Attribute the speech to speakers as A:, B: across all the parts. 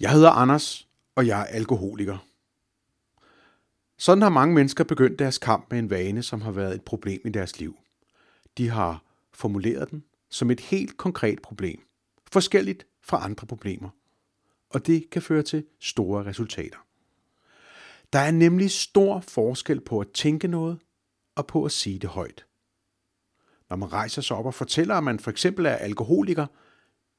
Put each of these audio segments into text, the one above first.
A: Jeg hedder Anders, og jeg er alkoholiker. Sådan har mange mennesker begyndt deres kamp med en vane, som har været et problem i deres liv. De har formuleret den som et helt konkret problem, forskelligt fra andre problemer. Og det kan føre til store resultater. Der er nemlig stor forskel på at tænke noget og på at sige det højt. Når man rejser sig op og fortæller, at man for eksempel er alkoholiker,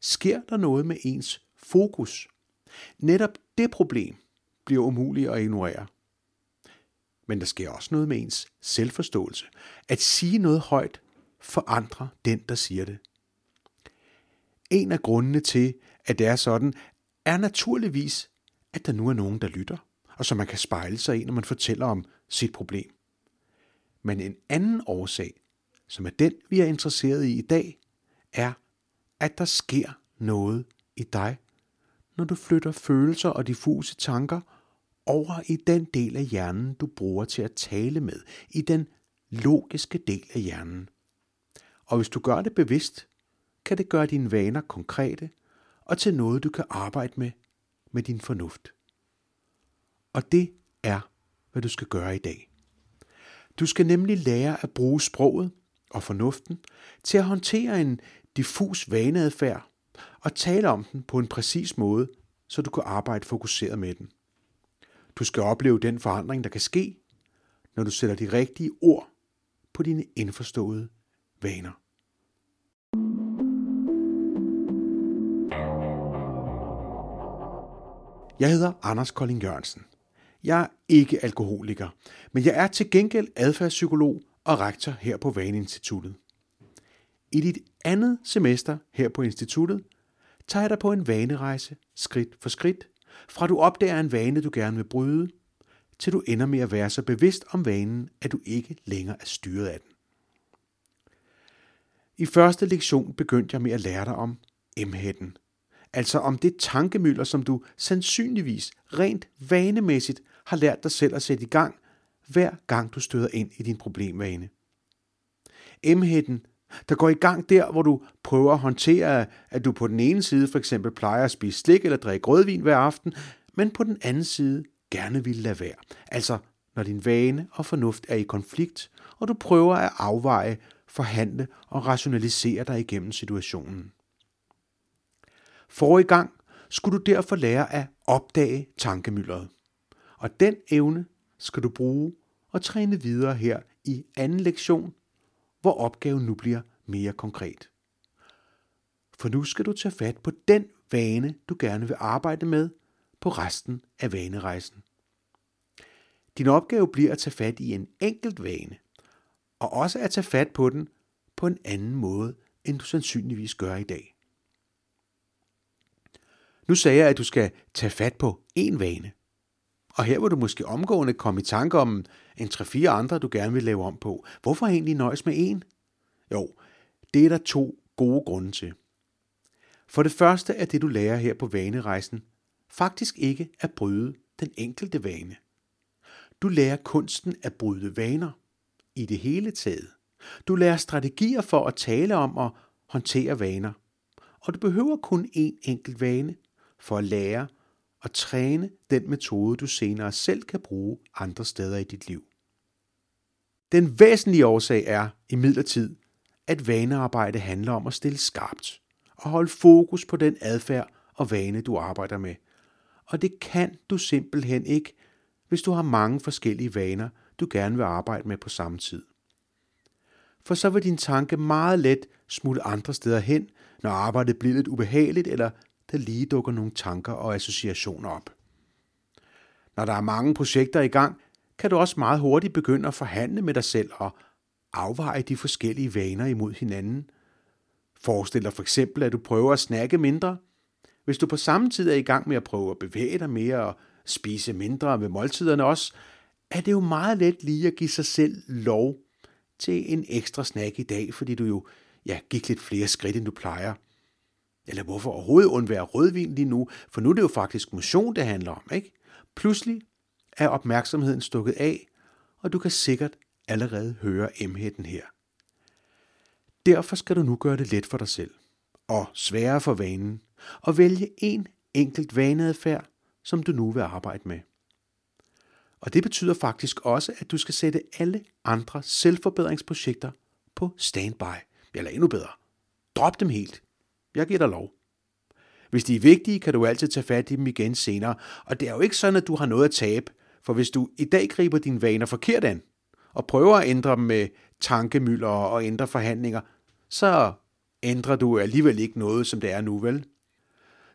A: sker der noget med ens fokus. Netop det problem bliver umuligt at ignorere. Men der sker også noget med ens selvforståelse. At sige noget højt forandrer den, der siger det. En af grundene til, at det er sådan, er naturligvis, at der nu er nogen, der lytter, og som man kan spejle sig i, når man fortæller om sit problem. Men en anden årsag, som er den, vi er interesseret i i dag, er, at der sker noget i dig, når du flytter følelser og diffuse tanker over i den del af hjernen, du bruger til at tale med, i den logiske del af hjernen. Og hvis du gør det bevidst, kan det gøre dine vaner konkrete og til noget, du kan arbejde med med din fornuft. Og det er, hvad du skal gøre i dag. Du skal nemlig lære at bruge sproget og fornuften til at håndtere en diffus vaneadfærd og tale om den på en præcis måde, så du kan arbejde fokuseret med den. Du skal opleve den forandring, der kan ske, når du sætter de rigtige ord på dine indforståede vaner. Jeg hedder Anders Kolding Jørgensen. Jeg er ikke alkoholiker, men jeg er til gengæld adfærdspsykolog og rektor her på Vaneinstituttet. I dit andet semester her på instituttet tager jeg dig på en vanerejse skridt for skridt, fra du opdager en vane, du gerne vil bryde, til du ender med at være så bevidst om vanen, at du ikke længere er styret af den. I første lektion begyndte jeg med at lære dig om emhætten, altså om det tankemøller, som du sandsynligvis rent vanemæssigt har lært dig selv at sætte i gang, hver gang du støder ind i din problemvane. Emhætten, der går i gang der, hvor du prøver at håndtere, at du på den ene side for eksempel plejer at spise slik eller drikke rødvin hver aften, men på den anden side gerne vil lade være. Altså, når din vane og fornuft er i konflikt, og du prøver at afveje, forhandle og rationalisere dig igennem situationen. For i gang skulle du derfor lære at opdage tankemyldret. Og den evne skal du bruge og træne videre her i anden lektion, hvor opgaven nu bliver mere konkret. For nu skal du tage fat på den vane, du gerne vil arbejde med på resten af vanerejsen. Din opgave bliver at tage fat i en enkelt vane, og også at tage fat på den på en anden måde, end du sandsynligvis gør i dag. Nu sagde jeg, at du skal tage fat på én vane. Og her vil du måske omgående komme i tanke om en 3-4 andre, du gerne vil lave om på. Hvorfor egentlig nøjes med en? Jo, det er der to gode grunde til. For det første er det, du lærer her på vanerejsen, faktisk ikke at bryde den enkelte vane. Du lærer kunsten at bryde vaner i det hele taget. Du lærer strategier for at tale om og håndtere vaner. Og du behøver kun én enkelt vane for at lære og træne den metode, du senere selv kan bruge andre steder i dit liv. Den væsentlige årsag er imidlertid, at vanearbejde handler om at stille skarpt og holde fokus på den adfærd og vane, du arbejder med. Og det kan du simpelthen ikke, hvis du har mange forskellige vaner, du gerne vil arbejde med på samme tid. For så vil din tanke meget let smutte andre steder hen, når arbejdet bliver lidt ubehageligt, eller der lige dukker nogle tanker og associationer op. Når der er mange projekter i gang, kan du også meget hurtigt begynde at forhandle med dig selv og afveje de forskellige vaner imod hinanden. Forestil dig for eksempel, at du prøver at snakke mindre. Hvis du på samme tid er i gang med at prøve at bevæge dig mere og spise mindre ved måltiderne også, er det jo meget let lige at give sig selv lov til en ekstra snack i dag, fordi du jo ja, gik lidt flere skridt, end du plejer. Eller hvorfor overhovedet undvære rødvin lige nu, for nu er det jo faktisk motion, det handler om, ikke? Pludselig er opmærksomheden stukket af, og du kan sikkert allerede høre emheden her. Derfor skal du nu gøre det let for dig selv, og sværere for vanen, og vælge en enkelt vaneadfærd, som du nu vil arbejde med. Og det betyder faktisk også, at du skal sætte alle andre selvforbedringsprojekter på standby. Eller endnu bedre. Drop dem helt. Jeg giver dig lov. Hvis de er vigtige, kan du altid tage fat i dem igen senere. Og det er jo ikke sådan, at du har noget at tabe. For hvis du i dag griber dine vaner forkert an, og prøver at ændre dem med tankemøller og ændre forhandlinger, så ændrer du alligevel ikke noget, som det er nu, vel?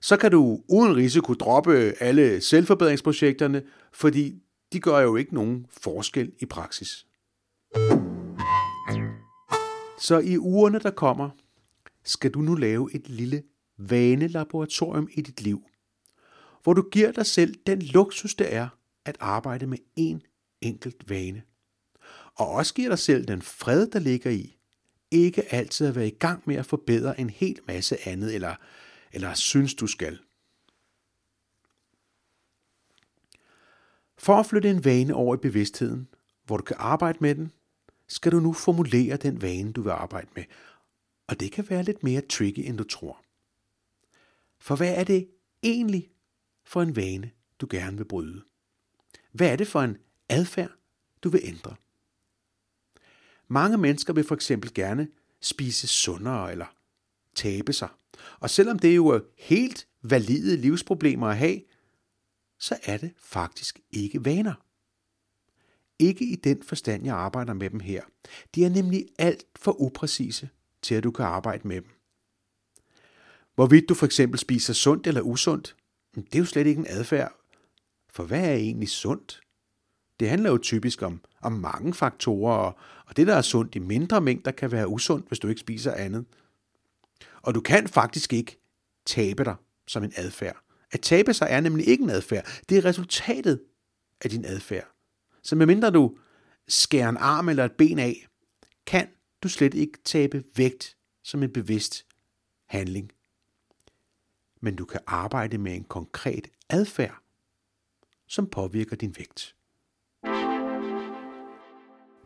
A: Så kan du uden risiko droppe alle selvforbedringsprojekterne, fordi de gør jo ikke nogen forskel i praksis. Så i ugerne, der kommer, skal du nu lave et lille vanelaboratorium i dit liv, hvor du giver dig selv den luksus, det er at arbejde med én enkelt vane. Og også giver dig selv den fred, der ligger i, ikke altid at være i gang med at forbedre en hel masse andet, eller, eller synes du skal. For at flytte en vane over i bevidstheden, hvor du kan arbejde med den, skal du nu formulere den vane, du vil arbejde med. Og det kan være lidt mere tricky, end du tror. For hvad er det egentlig for en vane, du gerne vil bryde? Hvad er det for en adfærd, du vil ændre? Mange mennesker vil for eksempel gerne spise sundere eller tabe sig. Og selvom det er jo er helt valide livsproblemer at have, så er det faktisk ikke vaner. Ikke i den forstand, jeg arbejder med dem her. De er nemlig alt for upræcise til, at du kan arbejde med dem. Hvorvidt du for eksempel spiser sundt eller usundt, det er jo slet ikke en adfærd. For hvad er egentlig sundt? Det handler jo typisk om, om mange faktorer, og, og det, der er sundt i mindre mængder, kan være usundt, hvis du ikke spiser andet. Og du kan faktisk ikke tabe dig som en adfærd. At tabe sig er nemlig ikke en adfærd. Det er resultatet af din adfærd. Så medmindre du skærer en arm eller et ben af, kan du slet ikke tabe vægt som en bevidst handling. Men du kan arbejde med en konkret adfærd, som påvirker din vægt.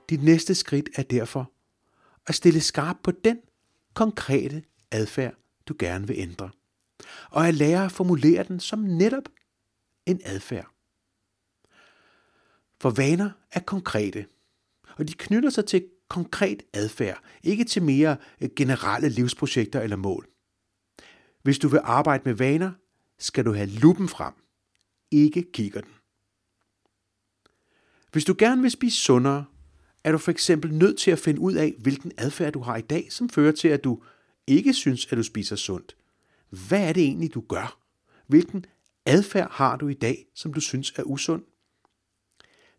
A: Dit næste skridt er derfor at stille skarp på den konkrete adfærd, du gerne vil ændre og at lære at formulere den som netop en adfærd. For vaner er konkrete, og de knytter sig til konkret adfærd, ikke til mere øh, generelle livsprojekter eller mål. Hvis du vil arbejde med vaner, skal du have lupen frem, ikke kigger den. Hvis du gerne vil spise sundere, er du for eksempel nødt til at finde ud af, hvilken adfærd du har i dag, som fører til, at du ikke synes, at du spiser sundt, hvad er det egentlig, du gør? Hvilken adfærd har du i dag, som du synes er usund?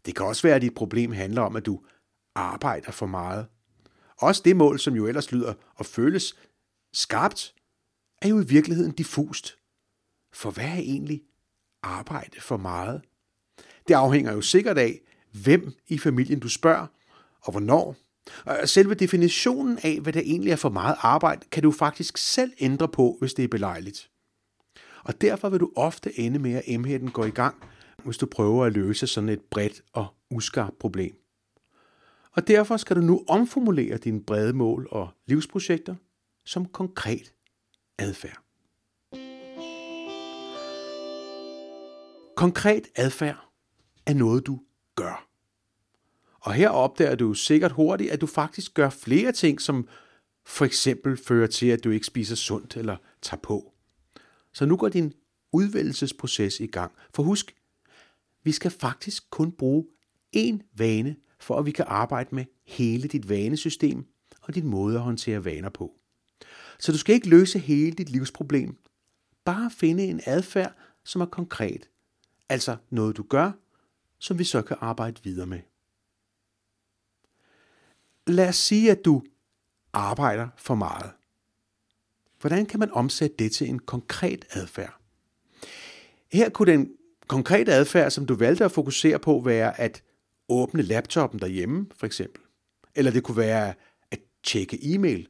A: Det kan også være, at dit problem handler om, at du arbejder for meget. Også det mål, som jo ellers lyder og føles skarpt, er jo i virkeligheden diffust. For hvad er egentlig arbejde for meget? Det afhænger jo sikkert af, hvem i familien du spørger, og hvornår. Og selve definitionen af, hvad der egentlig er for meget arbejde, kan du faktisk selv ændre på, hvis det er belejligt. Og derfor vil du ofte ende med, at emheden går i gang, hvis du prøver at løse sådan et bredt og uskarpt problem. Og derfor skal du nu omformulere dine brede mål og livsprojekter som konkret adfærd. Konkret adfærd er noget, du gør. Og her opdager du sikkert hurtigt, at du faktisk gør flere ting, som for eksempel fører til, at du ikke spiser sundt eller tager på. Så nu går din udvælgelsesproces i gang. For husk, vi skal faktisk kun bruge én vane, for at vi kan arbejde med hele dit vanesystem og din måde at håndtere vaner på. Så du skal ikke løse hele dit livsproblem. Bare finde en adfærd, som er konkret. Altså noget du gør, som vi så kan arbejde videre med lad os sige, at du arbejder for meget. Hvordan kan man omsætte det til en konkret adfærd? Her kunne den konkrete adfærd, som du valgte at fokusere på, være at åbne laptopen derhjemme, for eksempel. Eller det kunne være at tjekke e-mail.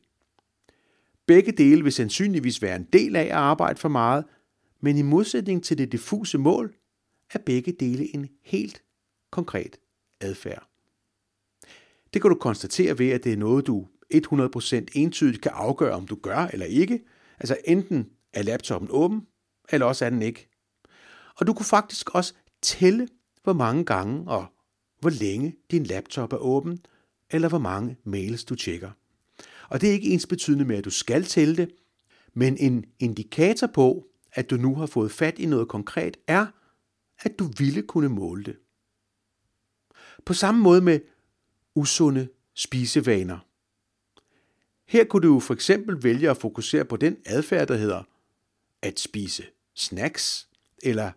A: Begge dele vil sandsynligvis være en del af at arbejde for meget, men i modsætning til det diffuse mål, er begge dele en helt konkret adfærd. Det kan du konstatere ved, at det er noget, du 100% entydigt kan afgøre, om du gør eller ikke. Altså enten er laptopen åben, eller også er den ikke. Og du kunne faktisk også tælle, hvor mange gange og hvor længe din laptop er åben, eller hvor mange mails du tjekker. Og det er ikke ens betydende med, at du skal tælle det, men en indikator på, at du nu har fået fat i noget konkret, er, at du ville kunne måle det. På samme måde med usunde spisevaner. Her kunne du for eksempel vælge at fokusere på den adfærd, der hedder at spise snacks eller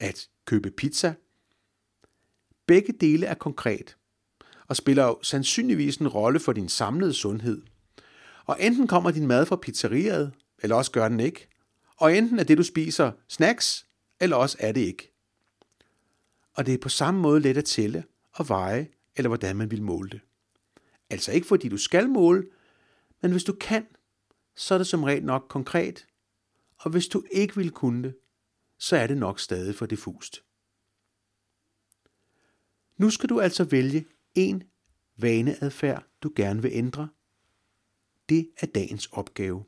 A: at købe pizza. Begge dele er konkret og spiller jo sandsynligvis en rolle for din samlede sundhed. Og enten kommer din mad fra pizzeriet, eller også gør den ikke. Og enten er det, du spiser, snacks, eller også er det ikke. Og det er på samme måde let at tælle og veje, eller hvordan man vil måle det. Altså ikke fordi du skal måle, men hvis du kan, så er det som regel nok konkret, og hvis du ikke vil kunne det, så er det nok stadig for diffust. Nu skal du altså vælge en vaneadfærd, du gerne vil ændre. Det er dagens opgave.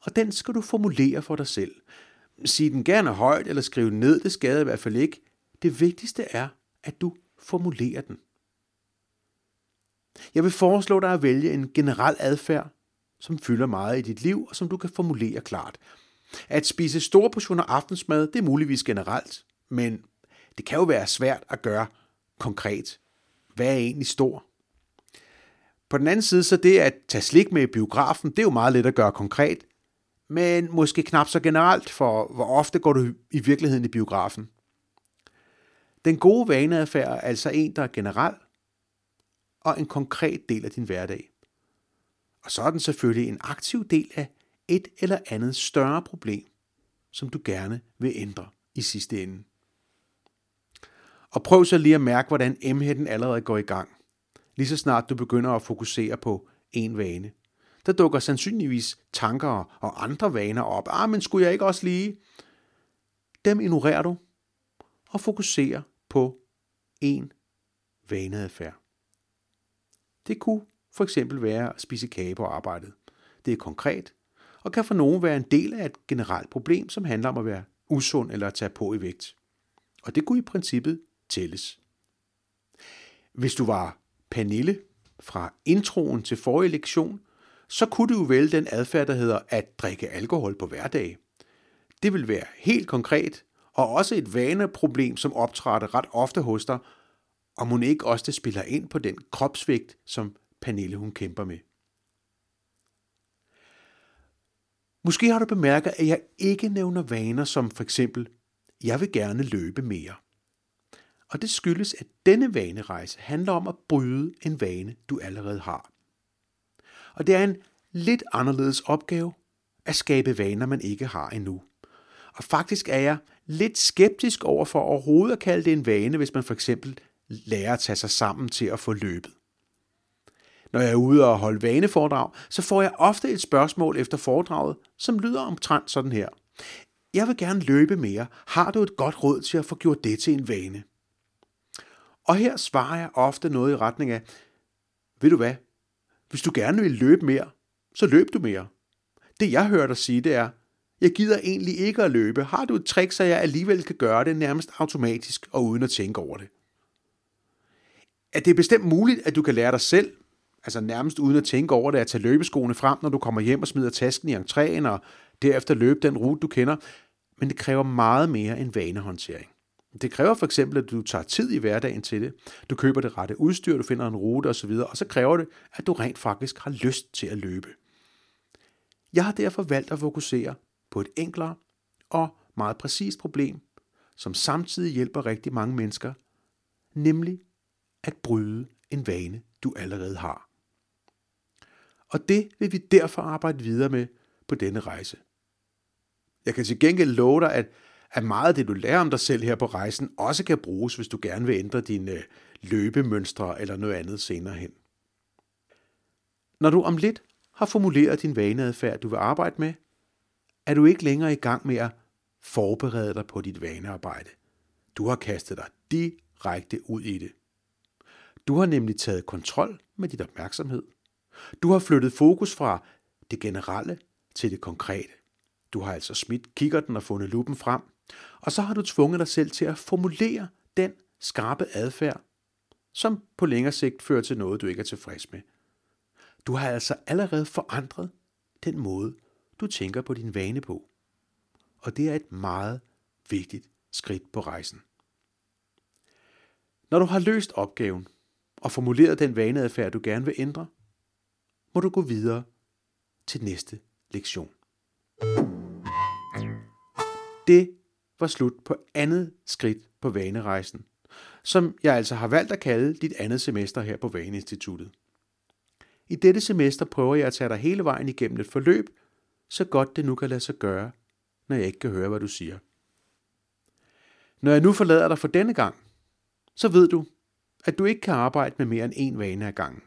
A: Og den skal du formulere for dig selv. Sig den gerne højt eller skriv den ned, det skader i hvert fald ikke. Det vigtigste er, at du formulerer den. Jeg vil foreslå dig at vælge en generel adfærd, som fylder meget i dit liv, og som du kan formulere klart. At spise store portioner aftensmad, det er muligvis generelt, men det kan jo være svært at gøre konkret. Hvad er egentlig stor? På den anden side, så det at tage slik med i biografen, det er jo meget let at gøre konkret, men måske knap så generelt, for hvor ofte går du i virkeligheden i biografen? Den gode vaneadfærd er altså en, der er generel, og en konkret del af din hverdag. Og så er den selvfølgelig en aktiv del af et eller andet større problem, som du gerne vil ændre i sidste ende. Og prøv så lige at mærke, hvordan emheden allerede går i gang. Lige så snart du begynder at fokusere på en vane. Der dukker sandsynligvis tanker og andre vaner op. Ah, men skulle jeg ikke også lige? Dem ignorerer du og fokuserer på en vaneadfærd. Det kunne for eksempel være at spise kage på arbejdet. Det er konkret, og kan for nogen være en del af et generelt problem, som handler om at være usund eller at tage på i vægt. Og det kunne i princippet tælles. Hvis du var Pernille fra introen til forrige lektion, så kunne du jo vælge den adfærd, der hedder at drikke alkohol på hverdag. Det vil være helt konkret, og også et vaneproblem, som optræder ret ofte hos dig, og må ikke også det spiller ind på den kropsvægt, som Pernille hun kæmper med. Måske har du bemærket, at jeg ikke nævner vaner som for eksempel, jeg vil gerne løbe mere. Og det skyldes, at denne vanerejse handler om at bryde en vane, du allerede har. Og det er en lidt anderledes opgave at skabe vaner, man ikke har endnu. Og faktisk er jeg lidt skeptisk over for overhovedet at kalde det en vane, hvis man for eksempel lærer at tage sig sammen til at få løbet. Når jeg er ude og holde vaneforedrag, så får jeg ofte et spørgsmål efter foredraget, som lyder omtrent sådan her. Jeg vil gerne løbe mere. Har du et godt råd til at få gjort det til en vane? Og her svarer jeg ofte noget i retning af, ved du hvad, hvis du gerne vil løbe mere, så løb du mere. Det jeg hører dig sige, det er, jeg gider egentlig ikke at løbe. Har du et trick, så jeg alligevel kan gøre det nærmest automatisk og uden at tænke over det? At det er bestemt muligt, at du kan lære dig selv, altså nærmest uden at tænke over det, at tage løbeskoene frem, når du kommer hjem og smider tasken i entréen, og derefter løbe den rute, du kender. Men det kræver meget mere end vanehåndtering. Det kræver for eksempel, at du tager tid i hverdagen til det. Du køber det rette udstyr, du finder en rute osv., og så kræver det, at du rent faktisk har lyst til at løbe. Jeg har derfor valgt at fokusere på et enklere og meget præcist problem, som samtidig hjælper rigtig mange mennesker, nemlig at bryde en vane, du allerede har. Og det vil vi derfor arbejde videre med på denne rejse. Jeg kan til gengæld love dig, at, at meget af det, du lærer om dig selv her på rejsen, også kan bruges, hvis du gerne vil ændre dine øh, løbemønstre eller noget andet senere hen. Når du om lidt har formuleret din vaneadfærd, du vil arbejde med, er du ikke længere i gang med at forberede dig på dit vanearbejde. Du har kastet dig direkte ud i det. Du har nemlig taget kontrol med dit opmærksomhed. Du har flyttet fokus fra det generelle til det konkrete. Du har altså smidt kikkerten og fundet lupen frem, og så har du tvunget dig selv til at formulere den skarpe adfærd, som på længere sigt fører til noget, du ikke er tilfreds med. Du har altså allerede forandret den måde, du tænker på din vane på. Og det er et meget vigtigt skridt på rejsen. Når du har løst opgaven og formuleret den vaneadfærd, du gerne vil ændre, må du gå videre til næste lektion. Det var slut på andet skridt på vanerejsen, som jeg altså har valgt at kalde dit andet semester her på Vaneinstituttet. I dette semester prøver jeg at tage dig hele vejen igennem et forløb, så godt det nu kan lade sig gøre, når jeg ikke kan høre, hvad du siger. Når jeg nu forlader dig for denne gang, så ved du, at du ikke kan arbejde med mere end én vane ad gangen.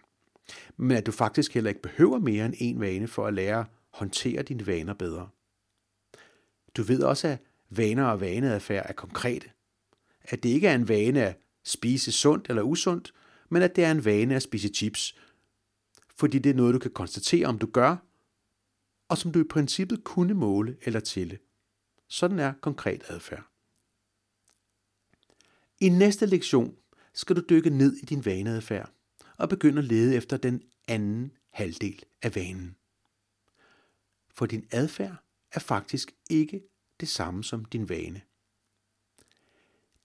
A: Men at du faktisk heller ikke behøver mere end én vane for at lære at håndtere dine vaner bedre. Du ved også, at vaner og vaneadfærd er konkrete. At det ikke er en vane at spise sundt eller usundt, men at det er en vane at spise chips. Fordi det er noget, du kan konstatere, om du gør, og som du i princippet kunne måle eller tælle. Sådan er konkret adfærd. I næste lektion skal du dykke ned i din vaneadfærd og begynde at lede efter den anden halvdel af vanen. For din adfærd er faktisk ikke det samme som din vane.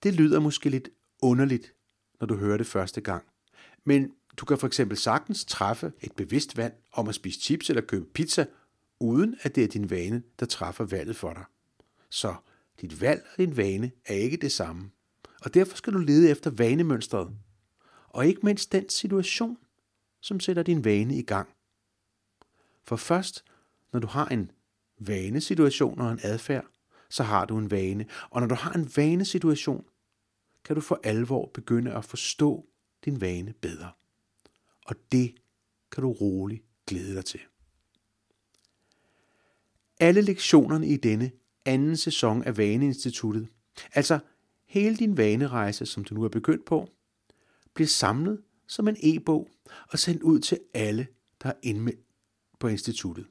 A: Det lyder måske lidt underligt, når du hører det første gang, men du kan for eksempel sagtens træffe et bevidst valg om at spise chips eller købe pizza, uden at det er din vane, der træffer valget for dig. Så dit valg og din vane er ikke det samme. Og derfor skal du lede efter vanemønstret. Og ikke mindst den situation, som sætter din vane i gang. For først, når du har en vanesituation og en adfærd, så har du en vane. Og når du har en vanesituation, kan du for alvor begynde at forstå din vane bedre. Og det kan du roligt glæde dig til. Alle lektionerne i denne anden sæson af Vaneinstituttet, altså hele din vanerejse, som du nu er begyndt på, bliver samlet som en e-bog og sendt ud til alle, der er indmeldt på instituttet.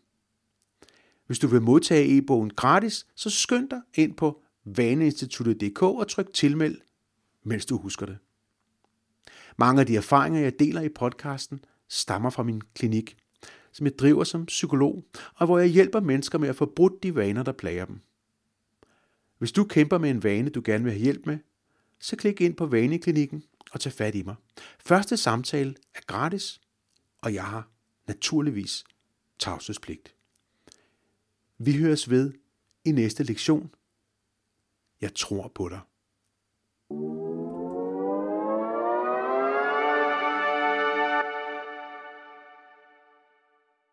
A: Hvis du vil modtage e-bogen gratis, så skynd dig ind på vaneinstituttet.dk og tryk tilmeld, mens du husker det. Mange af de erfaringer, jeg deler i podcasten, stammer fra min klinik, som jeg driver som psykolog, og hvor jeg hjælper mennesker med at få brudt de vaner, der plager dem. Hvis du kæmper med en vane, du gerne vil have hjælp med, så klik ind på Vaneklinikken og tag fat i mig. Første samtale er gratis, og jeg har naturligvis tavshedspligt. Vi høres ved i næste lektion. Jeg tror på dig.